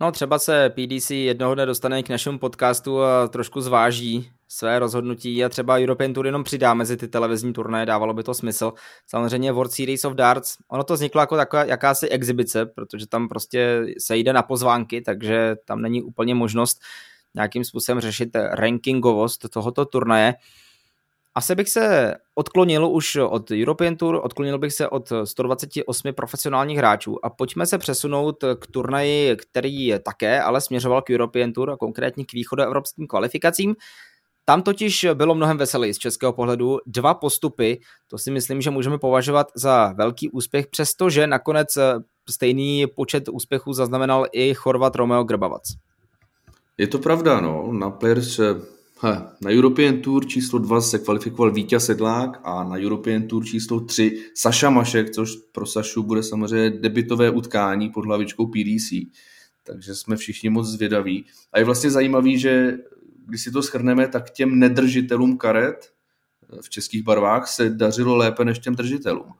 No třeba se PDC jednoho dne dostane k našemu podcastu a trošku zváží své rozhodnutí a třeba European Tour jenom přidá mezi ty televizní turnaje, dávalo by to smysl. Samozřejmě World Series of Darts, ono to vzniklo jako taková jakási exibice, protože tam prostě se jde na pozvánky, takže tam není úplně možnost nějakým způsobem řešit rankingovost tohoto turnaje. Asi bych se odklonil už od European Tour, odklonil bych se od 128 profesionálních hráčů a pojďme se přesunout k turnaji, který také ale směřoval k European Tour a konkrétně k východoevropským kvalifikacím. Tam totiž bylo mnohem veselý z českého pohledu. Dva postupy, to si myslím, že můžeme považovat za velký úspěch, přestože nakonec stejný počet úspěchů zaznamenal i Chorvat Romeo Grbavac. Je to pravda, no. Na Players He, na European Tour číslo 2 se kvalifikoval Vítě Sedlák a na European Tour číslo 3 Saša Mašek, což pro Sašu bude samozřejmě debitové utkání pod hlavičkou PDC. Takže jsme všichni moc zvědaví. A je vlastně zajímavý, že když si to schrneme, tak těm nedržitelům karet v českých barvách se dařilo lépe než těm držitelům.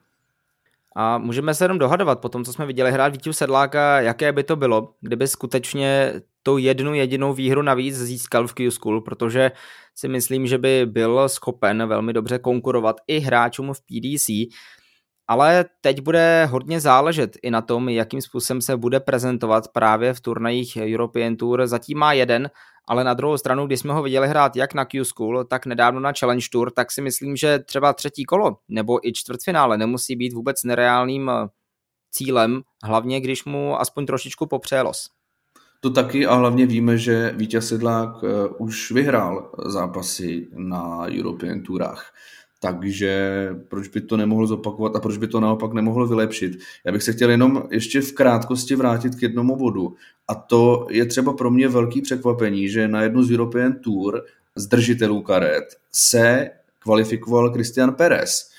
A můžeme se jenom dohadovat po tom, co jsme viděli hrát Vítěu Sedláka, jaké by to bylo, kdyby skutečně tu jednu jedinou výhru navíc získal v Q-School, protože si myslím, že by byl schopen velmi dobře konkurovat i hráčům v PDC, ale teď bude hodně záležet i na tom, jakým způsobem se bude prezentovat právě v turnajích European Tour. Zatím má jeden, ale na druhou stranu, když jsme ho viděli hrát jak na Q-School, tak nedávno na Challenge Tour, tak si myslím, že třeba třetí kolo nebo i čtvrtfinále nemusí být vůbec nereálným eh, cílem, hlavně když mu aspoň trošičku popřeje los. To taky a hlavně víme, že Vítěz Sedlák eh, už vyhrál zápasy na European Tourách takže proč by to nemohl zopakovat a proč by to naopak nemohlo vylepšit. Já bych se chtěl jenom ještě v krátkosti vrátit k jednomu bodu a to je třeba pro mě velký překvapení, že na jednu z European Tour z držitelů karet se kvalifikoval Christian Perez,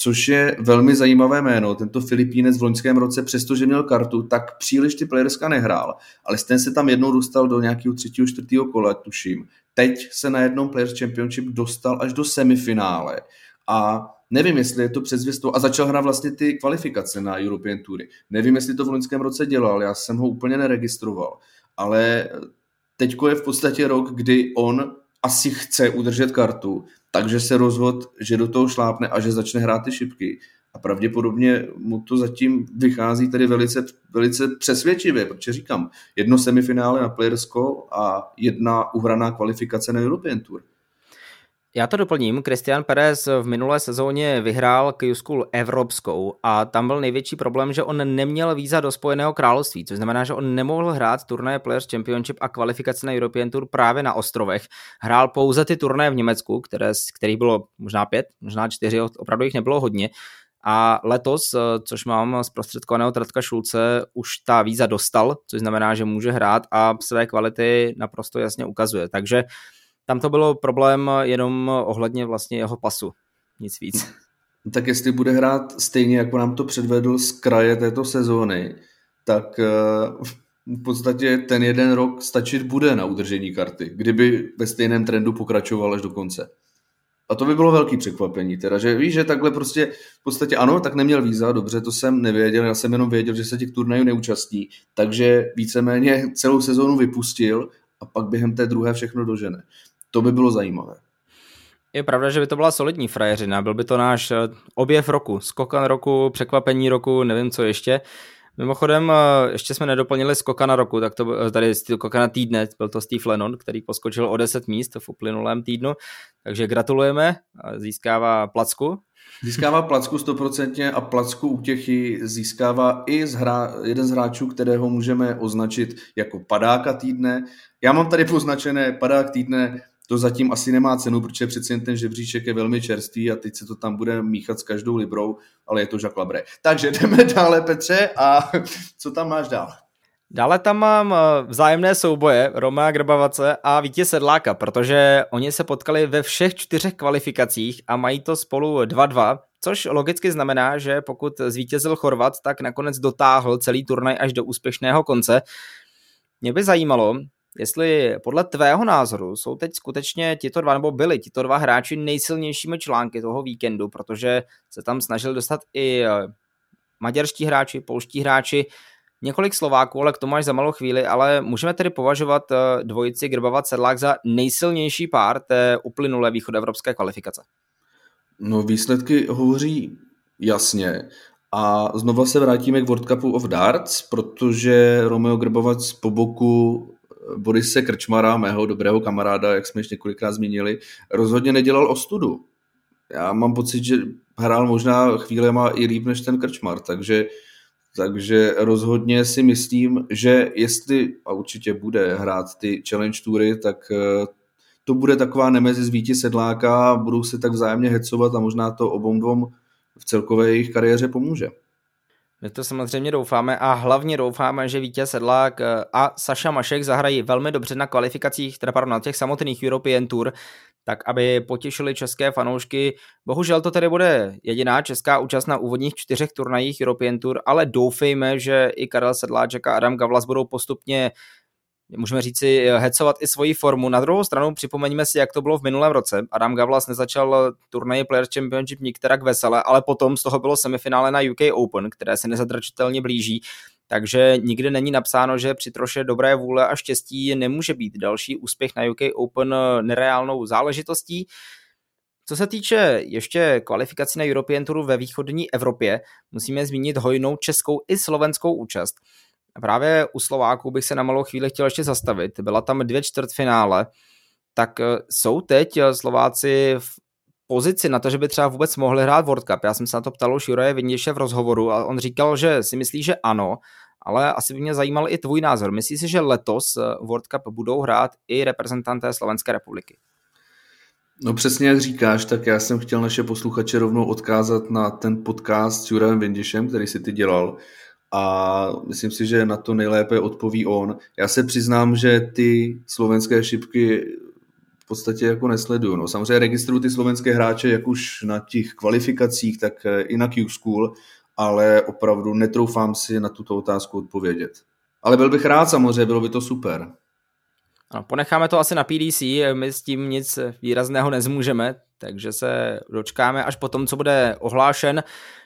což je velmi zajímavé jméno. Tento Filipínec v loňském roce, přestože měl kartu, tak příliš ty playerska nehrál, ale ten se tam jednou dostal do nějakého třetího, čtvrtého kola, tuším. Teď se na jednom Players Championship dostal až do semifinále a nevím, jestli je to předzvěstou a začal hrát vlastně ty kvalifikace na European Toury. Nevím, jestli to v loňském roce dělal, já jsem ho úplně neregistroval, ale teďko je v podstatě rok, kdy on asi chce udržet kartu, takže se rozhodl, že do toho šlápne a že začne hrát ty šipky. A pravděpodobně mu to zatím vychází tady velice, velice přesvědčivě, protože říkám, jedno semifinále na Playersko a jedna uhraná kvalifikace na European Tour. Já to doplním. Christian Perez v minulé sezóně vyhrál Q-School evropskou a tam byl největší problém, že on neměl víza do Spojeného království, což znamená, že on nemohl hrát turnaje Players Championship a kvalifikace na European Tour právě na ostrovech. Hrál pouze ty turnaje v Německu, které, kterých bylo možná pět, možná čtyři, opravdu jich nebylo hodně. A letos, což mám zprostředkovaného Tratka Šulce, už ta víza dostal, což znamená, že může hrát a své kvality naprosto jasně ukazuje. Takže tam to bylo problém jenom ohledně vlastně jeho pasu, nic víc. Tak jestli bude hrát stejně, jako nám to předvedl z kraje této sezóny, tak eh, v podstatě ten jeden rok stačit bude na udržení karty, kdyby ve stejném trendu pokračoval až do konce. A to by bylo velký překvapení, teda, že víš, že takhle prostě v podstatě ano, tak neměl víza, dobře, to jsem nevěděl, já jsem jenom věděl, že se těch turnajů neúčastní, takže víceméně celou sezónu vypustil a pak během té druhé všechno dožene. To by bylo zajímavé. Je pravda, že by to byla solidní frajeřina, byl by to náš eh, objev roku, skokan roku, překvapení roku, nevím co ještě. Mimochodem, eh, ještě jsme nedoplnili skokana roku, tak to eh, tady skokana týdne, byl to Steve Lennon, který poskočil o 10 míst v uplynulém týdnu, takže gratulujeme, získává placku. Získává placku stoprocentně a placku útěchy získává i z hra, jeden z hráčů, kterého můžeme označit jako padáka týdne. Já mám tady poznačené padák týdne to zatím asi nemá cenu, protože přeci jen ten žebříček je velmi čerstvý a teď se to tam bude míchat s každou librou, ale je to Jacques Labre. Takže jdeme dále, Petře, a co tam máš dál? Dále tam mám eh, vzájemné souboje Romea Grbavace a Vítě Sedláka, protože oni se potkali ve všech čtyřech kvalifikacích a mají to spolu 2-2, což logicky znamená, že pokud zvítězil Chorvat, tak nakonec dotáhl celý turnaj až do úspěšného konce. Mě by zajímalo, jestli podle tvého názoru jsou teď skutečně tito dva, nebo byli tito dva hráči nejsilnějšími články toho víkendu, protože se tam snažili dostat i eh, maďarští hráči, polští hráči, několik Slováků, ale k tomu až za malou chvíli, ale můžeme tedy považovat eh, dvojici Grbava Sedlák za nejsilnější pár té uplynulé východoevropské kvalifikace. No výsledky hovoří jasně. A znova se vrátíme k World Cupu of Darts, protože Romeo Grbovac po boku Borise Krčmara, mého dobrého kamaráda, jak jsme již několikrát zmínili, rozhodně nedělal ostudu. já mám pocit, že hrál možná chvílema i líp než ten Krčmar, takže, takže rozhodně si myslím, že jestli, a určitě bude hrát ty challenge tury, tak eh, to bude taková nemezi z Víti Sedláka, budou se tak vzájemně hecovat a možná to obou dvom v celkové jejich kariéře pomůže. My to samozřejmě doufáme a hlavně doufáme, že Vítěz Sedlák eh, a Saša Mašek zahrají velmi dobře na kvalifikacích, teda pardon, na těch samotných European Tour, tak aby potěšili české fanoušky. Bohužel to tedy bude jediná česká účast na úvodních čtyřech turnajích European Tour, ale doufejme, že i Karel Sedláček a Adam Gavlas budou postupně můžeme říci, hecovat i svoji formu. Na druhou stranu připomeňme si, jak to bylo v minulém roce. Adam Gavlas nezačal turnaj Players Championship nikterak vesele, ale potom z toho bylo semifinále na UK Open, které se nezadračitelně blíží. Takže nikdy není napsáno, že při troše dobré vůle a štěstí nemůže být další úspěch na UK Open nereálnou záležitostí. Co se týče ještě kvalifikací na European Touru ve východní Evropě, musíme zmínit hojnou českou i slovenskou účast. Právě u Slováků bych se na malou chvíli chtěl ještě zastavit. Byla tam dvě čtvrtfinále, tak eh, jsou teď eh, Slováci v pozici na to, že by třeba vůbec mohli hrát World Cup. Já jsem se na to ptal už Juraje Vindiše v rozhovoru a on říkal, že si myslí, že ano, ale asi by mě zajímal i tvůj názor. Myslíš si, že letos eh, World Cup budou hrát i reprezentanté Slovenské republiky? No přesně jak říkáš, tak já jsem chtěl naše posluchače rovnou odkázat na ten podcast s Jurajem Vindišem, který si ty dělal a myslím si, že na to nejlépe odpoví on. Já se přiznám, že ty slovenské šipky v podstatě jako nesleduju. No, samozřejmě registruju ty slovenské hráče jak už na těch kvalifikacích, tak i na Q-School, ale opravdu netroufám si na tuto otázku odpovědět. Ale byl bych rád samozřejmě, bylo by to super. No, ponecháme to asi na PDC, my s tím nic výrazného nezmůžeme, takže se dočkáme až po tom, co bude ohlášen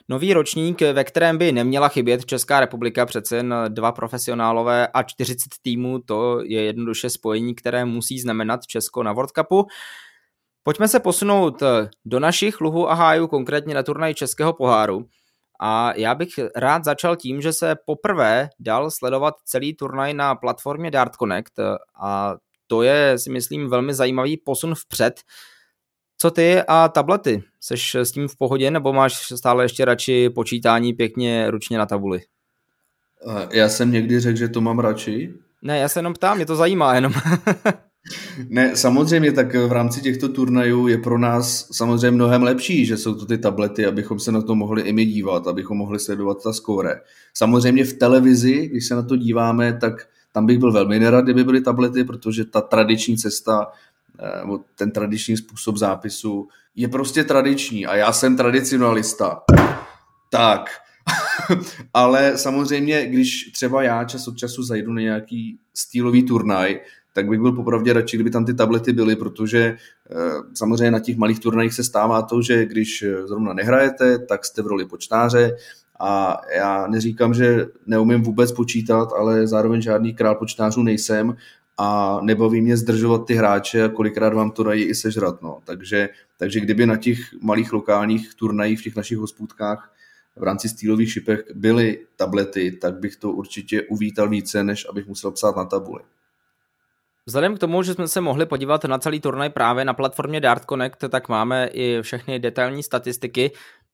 nový ročník, ve kterém by neměla chybět Česká republika, přece jen dva profesionálové a 40 týmů, to je jednoduše spojení, které musí znamenat Česko na World Cupu. Pojďme se posunout do našich luhů a hájů, konkrétně na turnaj Českého poháru. A já bych rád začal tím, že se poprvé dal sledovat celý turnaj na platformě Dart Connect a to je, si myslím, velmi zajímavý posun vpřed. Co ty a tablety? Seš s tím v pohodě nebo máš stále ještě radši počítání pěkně ručně na tabuli? Já jsem někdy řekl, že to mám radši. Ne, já se jenom ptám, mě to zajímá jenom. ne, samozřejmě, tak v rámci těchto turnajů je pro nás samozřejmě mnohem lepší, že jsou to ty tablety, abychom se na to mohli i my dívat, abychom mohli sledovat ta skóre. Samozřejmě v televizi, když se na to díváme, tak tam bych byl velmi nerad, kdyby byly tablety, protože ta tradiční cesta nebo ten tradiční způsob zápisu je prostě tradiční a já jsem tradicionalista. Tak, ale samozřejmě, když třeba já čas od času zajdu na nějaký stylový turnaj, tak bych byl popravdě radši, kdyby tam ty tablety byly, protože eh, samozřejmě na těch malých turnajích se stává to, že když zrovna nehrajete, tak jste v roli počtáře a já neříkám, že neumím vůbec počítat, ale zároveň žádný král počtářů nejsem a nebaví mě zdržovat ty hráče a kolikrát vám to dají i sežrat. No. Takže, takže kdyby na těch malých lokálních turnajích v těch našich hospůdkách v rámci stýlových šipech byly tablety, tak bych to určitě uvítal více, než abych musel psát na tabuli. Vzhledem k tomu, že jsme se mohli podívat na celý turnaj právě na platformě Dart Connect, tak máme i všechny detailní statistiky.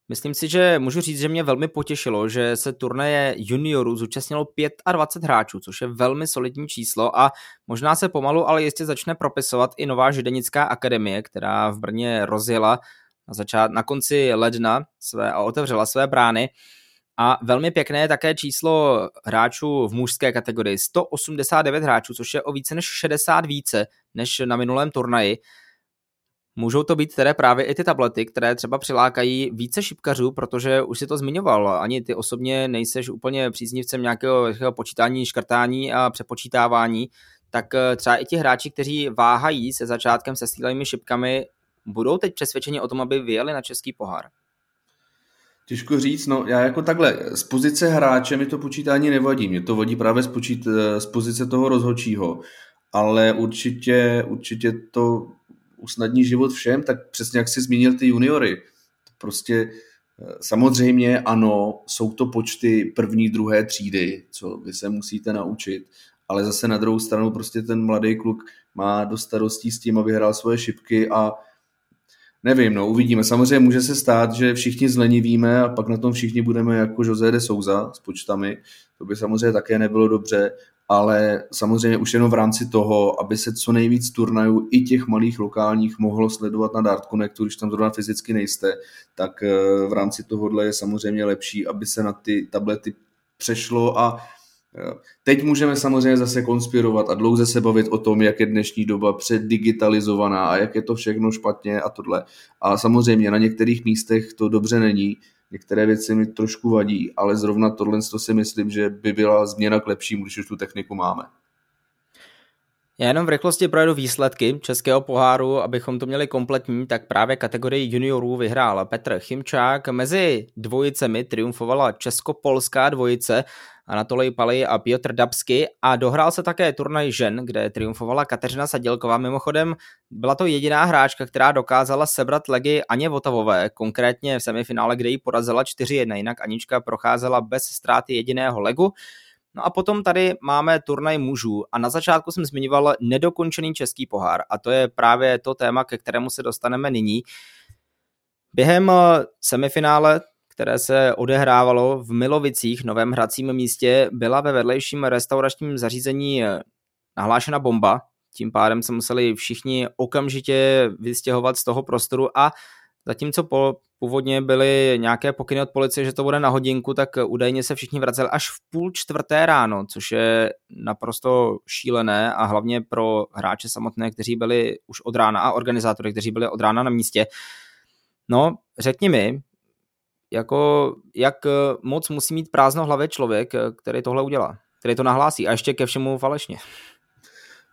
Myslím si, že můžu říct, že mě velmi potěšilo, že se turnaje juniorů zúčastnilo 25 hráčů, což je velmi solidní číslo a možná se pomalu, ale jistě začne propisovat i nová židenická akademie, která v Brně rozjela na, začát, na konci ledna své, a otevřela své brány. A velmi pěkné je také číslo hráčů v mužské kategorii. 189 hráčů, což je o více než 60 více než na minulém turnaji. Můžou to být tedy právě i ty tablety, které třeba přilákají více šipkařů, protože už si to zmiňoval, ani ty osobně nejseš úplně příznivcem nějakého, počítání, škrtání a přepočítávání, tak eh, třeba i ti hráči, kteří váhají se začátkem se stýlými šipkami, budou teď přesvědčeni o tom, aby vyjeli na český pohár. Těžko říct, no já jako takhle, z pozice hráče mi to počítání nevadí, mě to vadí právě z, počít, z pozice toho rozhodčího, ale určitě, určitě to usnadní život všem, tak přesně jak jsi zmínil ty juniory. Prostě eh, samozřejmě ano, jsou to počty první, druhé třídy, co vy se musíte naučit, ale zase na druhou stranu prostě ten mladý kluk má do starostí s tím, aby hrál svoje šipky a Nevím, no, uvidíme. Samozřejmě může se stát, že všichni zlenivíme a pak na tom všichni budeme jako José de Souza s počtami. To by samozřejmě také nebylo dobře, ale samozřejmě už jenom v rámci toho, aby se co nejvíc turnajů i těch malých lokálních mohlo sledovat na Dart Connectu, když tam zrovna fyzicky nejste, tak eh, v rámci tohohle je samozřejmě lepší, aby se na ty tablety přešlo a Teď můžeme samozřejmě zase konspirovat a dlouze se bavit o tom, jak je dnešní doba předdigitalizovaná a jak je to všechno špatně a tohle. A samozřejmě na některých místech to dobře není, některé věci mi trošku vadí, ale zrovna tohle si myslím, že by byla změna k lepšímu, když už tu techniku máme. Já jenom v rychlosti projedu výsledky českého poháru, abychom to měli kompletní, tak právě kategorii juniorů vyhrál Petr Chimčák. Mezi dvojicemi triumfovala česko-polská dvojice Anatolij Pali a Piotr Dabsky a dohrál se také turnaj žen, kde triumfovala Kateřina Sadělková. Mimochodem byla to jediná hráčka, která dokázala sebrat legy Aně Votavové, konkrétně v semifinále, kde ji porazila 4-1, jinak Anička procházela bez ztráty jediného legu. No a potom tady máme turnaj mužů a na začátku jsem zmiňoval nedokončený český pohár a to je právě to téma, ke kterému se dostaneme nyní. Během semifinále které se odehrávalo v Milovicích, novém hracím místě, byla ve vedlejším restauračním zařízení eh, nahlášena bomba. Tím pádem se museli všichni okamžitě vystěhovat z toho prostoru a zatímco po, původně byly nějaké pokyny od policie, že to bude na hodinku, tak údajně se všichni vraceli až v půl čtvrté ráno, což je naprosto šílené a hlavně pro hráče samotné, kteří byli už od rána a organizátory, kteří byli od rána na místě. No, řekni mi, jako jak moc musí mít prázdno hlavě člověk, který tohle udělá, který to nahlásí a ještě ke všemu falešně.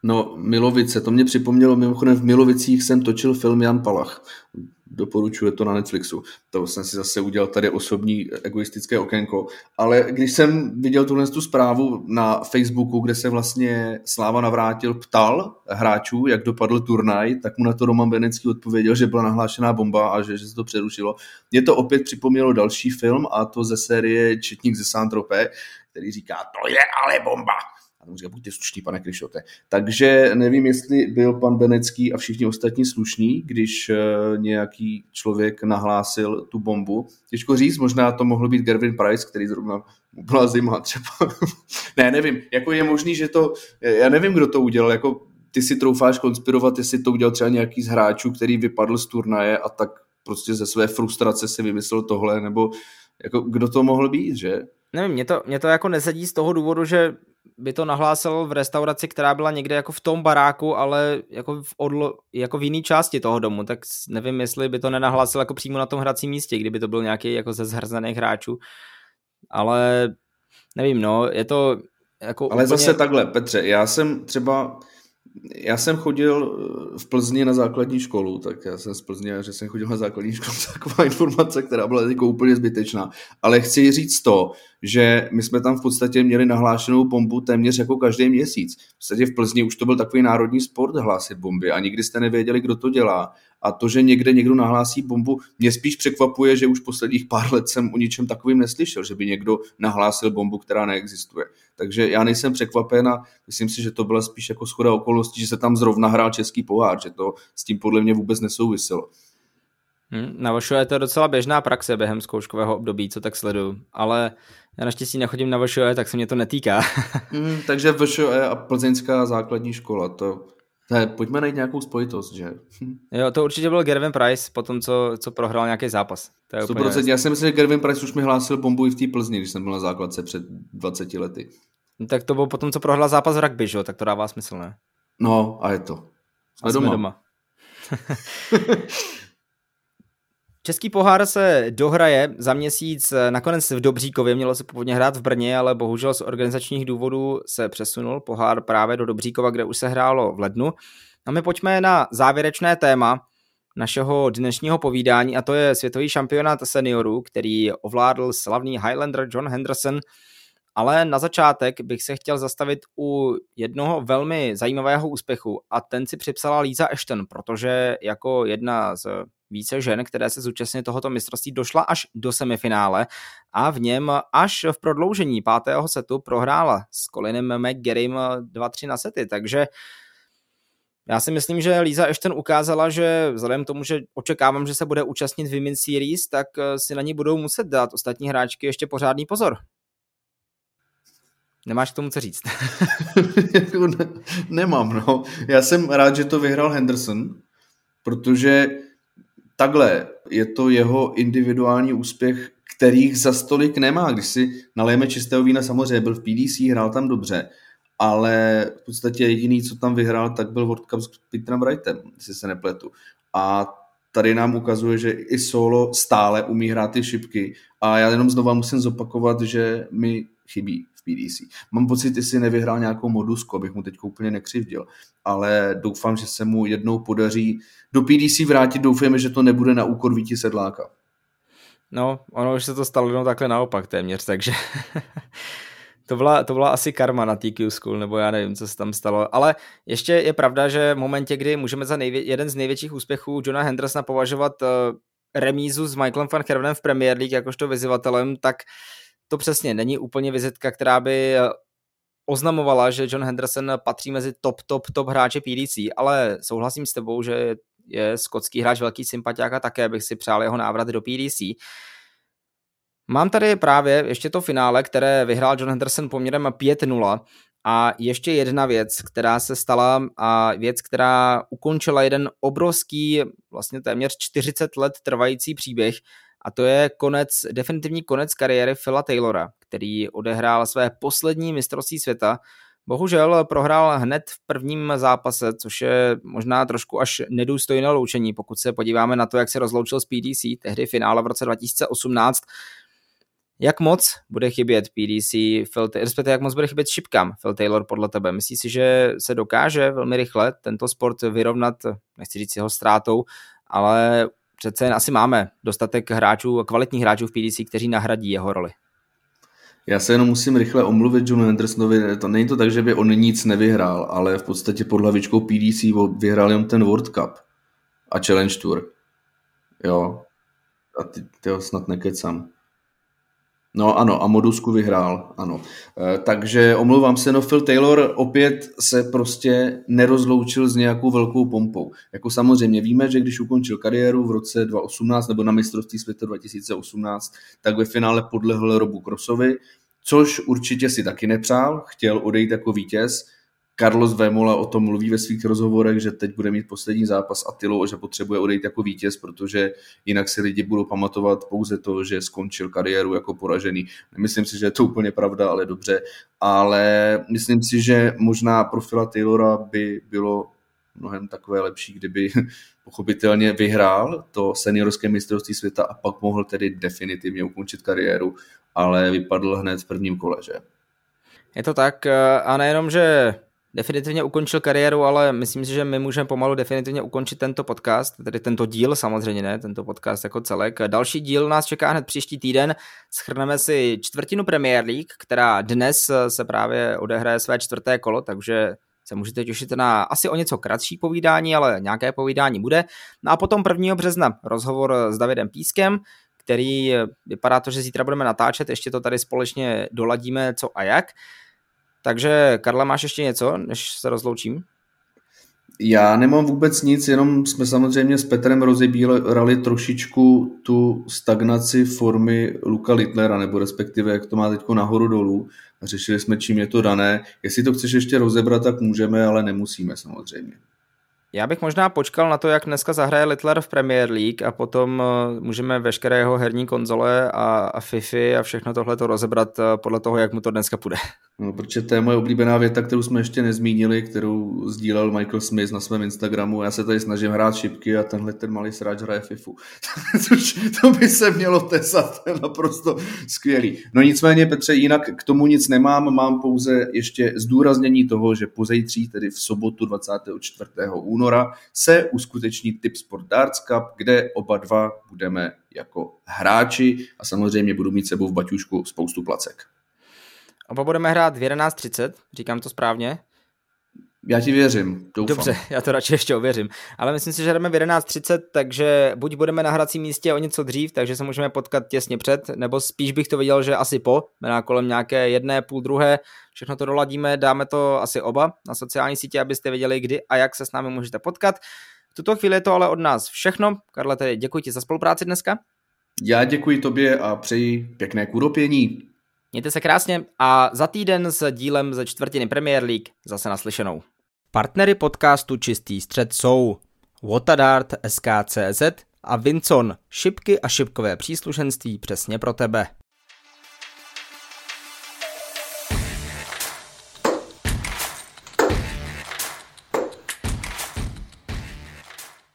No, Milovice, to mě připomnělo, mimochodem v Milovicích jsem točil film Jan Palach. Doporučuje to na Netflixu. To jsem si zase udělal tady osobní egoistické okénko. Ale když jsem viděl tuhle tu zprávu na Facebooku, kde se vlastně Sláva Navrátil ptal hráčů, jak dopadl turnaj, tak mu na to Roman Benecký odpověděl, že byla nahlášená bomba a že, že se to přerušilo. Mě to opět připomnělo další film a to ze série Četník ze Saint-Tropez, který říká, to je ale bomba a říká, buďte slušní, pane Krišote. Takže nevím, jestli byl pan Benecký a všichni ostatní slušní, když uh, nějaký člověk nahlásil tu bombu. Těžko říct, možná to mohl být Gervin Price, který zrovna byla zima třeba. ne, nevím, jako je možný, že to, já nevím, kdo to udělal, jako ty si troufáš konspirovat, jestli to udělal třeba nějaký z hráčů, který vypadl z turnaje a tak prostě ze své frustrace si vymyslel tohle, nebo jako kdo to mohl být, že? Nevím, mě to, mě to jako nesedí z toho důvodu, že by to nahlásil v restauraci, která byla někde jako v tom baráku, ale jako v, odlo, jako v jiné části toho domu, tak nevím, jestli by to nenahlásil jako přímo na tom hracím místě, kdyby to byl nějaký jako ze zhrzených hráčů, ale nevím, no, je to jako Ale úplně... zase takhle, Petře, já jsem třeba já jsem chodil eh, v Plzni na základní školu, tak já jsem z Plzně, že jsem chodil na základní školu, taková informace, která byla jako úplně zbytečná. Ale chci říct to, že my jsme tam v podstatě měli nahlášenou bombu téměř jako každý měsíc. V podstatě v Plzni už to byl takový národní sport hlásit bomby a nikdy jste nevěděli, kdo to dělá. A to, že někde někdo nahlásí bombu, mě spíš překvapuje, že už posledních pár let jsem o ničem takovým neslyšel, že by někdo nahlásil bombu, která neexistuje. Takže já nejsem překvapen a myslím si, že to byla spíš jako schoda okolností, že se tam zrovna hrál český pohár, že to s tím podle mě vůbec nesouviselo. Hmm, na VŠO je to docela běžná praxe během zkouškového období, co tak sleduju, ale já naštěstí nechodím na VŠO, tak se mě to netýká. hmm, takže VŠO a plzeňská základní škola, to ne, pojďme najít nějakou spojitost, že? jo, to určitě byl Gervin Price, po tom, co, co prohrál nějaký zápas. To je 100%, já si myslím, že Gervin Price už mi hlásil bombu i v té Plzni, když jsem byl na základce před 20 lety. No, tak to bylo potom, co prohrál zápas v rugby, že? tak to dává smysl, ne? No, a je to. Jsme, a doma. Jsme doma. Český pohár se dohraje za měsíc nakonec v Dobříkově, mělo se původně hrát v Brně, ale bohužel z organizačních důvodů se přesunul pohár právě do Dobříkova, kde už se hrálo v lednu. A my pojďme na závěrečné téma našeho dnešního povídání a to je světový šampionát seniorů, který ovládl slavný Highlander John Henderson, ale na začátek bych se chtěl zastavit u jednoho velmi zajímavého úspěchu a ten si připsala Líza Ashton, protože jako jedna z více žen, které se zúčastnily tohoto mistrovství, došla až do semifinále a v něm až v prodloužení pátého setu prohrála s Colinem McGarrym 2-3 na sety, takže Já si myslím, že Líza Ashton ukázala, že vzhledem k tomu, že očekávám, že se bude účastnit Women's Series, tak eh, si na ní budou muset dát ostatní hráčky ještě pořádný pozor. Nemáš k tomu co říct? Jako nemám, no. Já jsem rád, že to vyhrál Henderson, protože takhle je to jeho individuální úspěch, kterých za stolik nemá. Když si nalejeme čistého vína, samozřejmě byl v PDC, hrál tam dobře, ale v podstatě jediný, co tam vyhrál, tak byl World Cup s Petrem Wrightem, jestli se nepletu. A tady nám ukazuje, že i solo stále umí hrát ty šipky a já jenom znova musím zopakovat, že mi chybí PDC. Mám pocit, jestli nevyhrál nějakou modusku, abych mu teď úplně nekřivdil, ale doufám, že se mu jednou podaří do PDC vrátit, doufujeme, že to nebude na úkor Víti Sedláka. No, ono už se to stalo jenom takhle naopak téměř, takže to byla, to byla asi karma na TQ School, nebo já nevím, co se tam stalo. Ale ještě je pravda, že v momentě, kdy můžeme za nejvě- jeden z největších úspěchů Johna Hendersona považovat uh, remízu s Michaelem van Hervenem v Premier League jakožto vyzývatelem, tak to přesně není úplně vizitka, která by eh, oznamovala, že John Henderson patří mezi top, top, top hráče PDC, ale souhlasím s tebou, že je skotský hráč velký sympatiák a také bych si přál jeho návrat do PDC. Mám tady právě ještě to finále, které vyhrál John Henderson poměrem 5-0 a ještě jedna věc, která se stala a věc, která ukončila jeden obrovský, vlastně téměř 40 let trvající příběh a to je konec, definitivní konec kariéry Phila Taylora, který odehrál své poslední mistrovství světa. Bohužel prohrál hned v prvním zápase, což je možná trošku až nedůstojné loučení, pokud se podíváme na to, jak se rozloučil s PDC, tehdy finále v roce 2018, jak moc bude chybět PDC, Phil, respektive jak moc bude chybět šipkám Phil Taylor podle tebe? Myslíš si, že se dokáže velmi rychle tento sport vyrovnat, nechci říct jeho ztrátou, ale přece jen asi máme dostatek hráčů, kvalitních hráčů v PDC, kteří nahradí jeho roli. Já se jenom musím rychle omluvit Johnu Andersonovi. To není to tak, že by on nic nevyhrál, ale v podstatě pod hlavičkou PDC vyhrál jen ten World Cup a Challenge Tour. Jo. A ty, ty ho snad nekecám. No ano, a Modusku vyhrál, ano. E, takže omlouvám se, no Phil Taylor opět se prostě nerozloučil s nějakou velkou pompou. Jako samozřejmě víme, že když ukončil kariéru v roce 2018 nebo na mistrovství světa 2018, tak ve finále podlehl Robu Crossovi, což určitě si taky nepřál, chtěl odejít jako vítěz, Carlos Vemola o tom mluví ve svých rozhovorech, že teď bude mít poslední zápas Attilou, že potřebuje odejít jako vítěz, protože jinak si lidi budou pamatovat pouze to, že skončil kariéru jako poražený. Nemyslím si, že je to úplně pravda, ale dobře. Ale myslím si, že možná profila Taylora by bylo mnohem takové lepší, kdyby pochopitelně vyhrál to seniorské mistrovství světa a pak mohl tedy definitivně ukončit kariéru, ale vypadl hned v prvním kole, že? Je to tak a nejenom, že definitivně ukončil kariéru, ale myslím si, že my můžeme pomalu definitivně ukončit tento podcast, tedy tento díl samozřejmě, ne, tento podcast jako celek. Další díl nás čeká hned příští týden. Schrneme si čtvrtinu Premier League, která dnes se právě odehraje své čtvrté kolo, takže se můžete těšit na asi o něco kratší povídání, ale nějaké povídání bude. No a potom 1. března rozhovor s Davidem Pískem, který vypadá to, že zítra budeme natáčet, ještě to tady společně doladíme co a jak. Takže Karla, máš ještě něco, než se rozloučím? Já nemám vůbec nic, jenom jsme samozřejmě s Petrem rozebírali trošičku tu stagnaci formy Luka Litlera, nebo respektive jak to má teď nahoru dolů. Řešili jsme, čím je to dané. Jestli to chceš ještě rozebrat, tak můžeme, ale nemusíme samozřejmě. Já bych možná počkal na to, jak dneska zahraje Littler v Premier League a potom eh, můžeme veškeré jeho herní konzole a, a FIFA a všechno tohle to rozebrat eh, podle toho, jak mu to dneska půjde. No, protože to je moje oblíbená věta, kterou jsme ještě nezmínili, kterou sdílel Michael Smith na svém Instagramu. Já se tady snažím hrát šipky a tenhle ten malý sráč hraje FIFU. Což to by se mělo tesat, to je naprosto skvělý. No nicméně, Petře, jinak k tomu nic nemám, mám pouze ještě zdůraznění toho, že pozejtří, tedy v sobotu 24. února, se uskuteční Tip Sport Darts Cup, kde oba dva budeme jako hráči a samozřejmě budu mít sebou v baťušku spoustu placek. Oba budeme hrát v 11.30, říkám to správně? Já ti věřím, doufám. Dobře, já to radši ještě ověřím. Ale myslím si, že jdeme v 11.30, takže buď budeme na hracím místě o něco dřív, takže se můžeme potkat těsně před, nebo spíš bych to viděl, že asi po, na kolem nějaké jedné, půl druhé, všechno to doladíme, dáme to asi oba na sociální sítě, abyste věděli, kdy a jak se s námi můžete potkat. V tuto chvíli je to ale od nás všechno. Karle, tedy děkuji ti za spolupráci dneska. Já děkuji tobě a přeji pěkné kůropění. Mějte se krásně a za týden s dílem ze čtvrtiny Premier League zase naslyšenou. Partnery podcastu Čistý střed jsou Watadart SKCZ a Vincon, šipky a šipkové příslušenství přesně pro tebe.